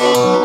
Oh.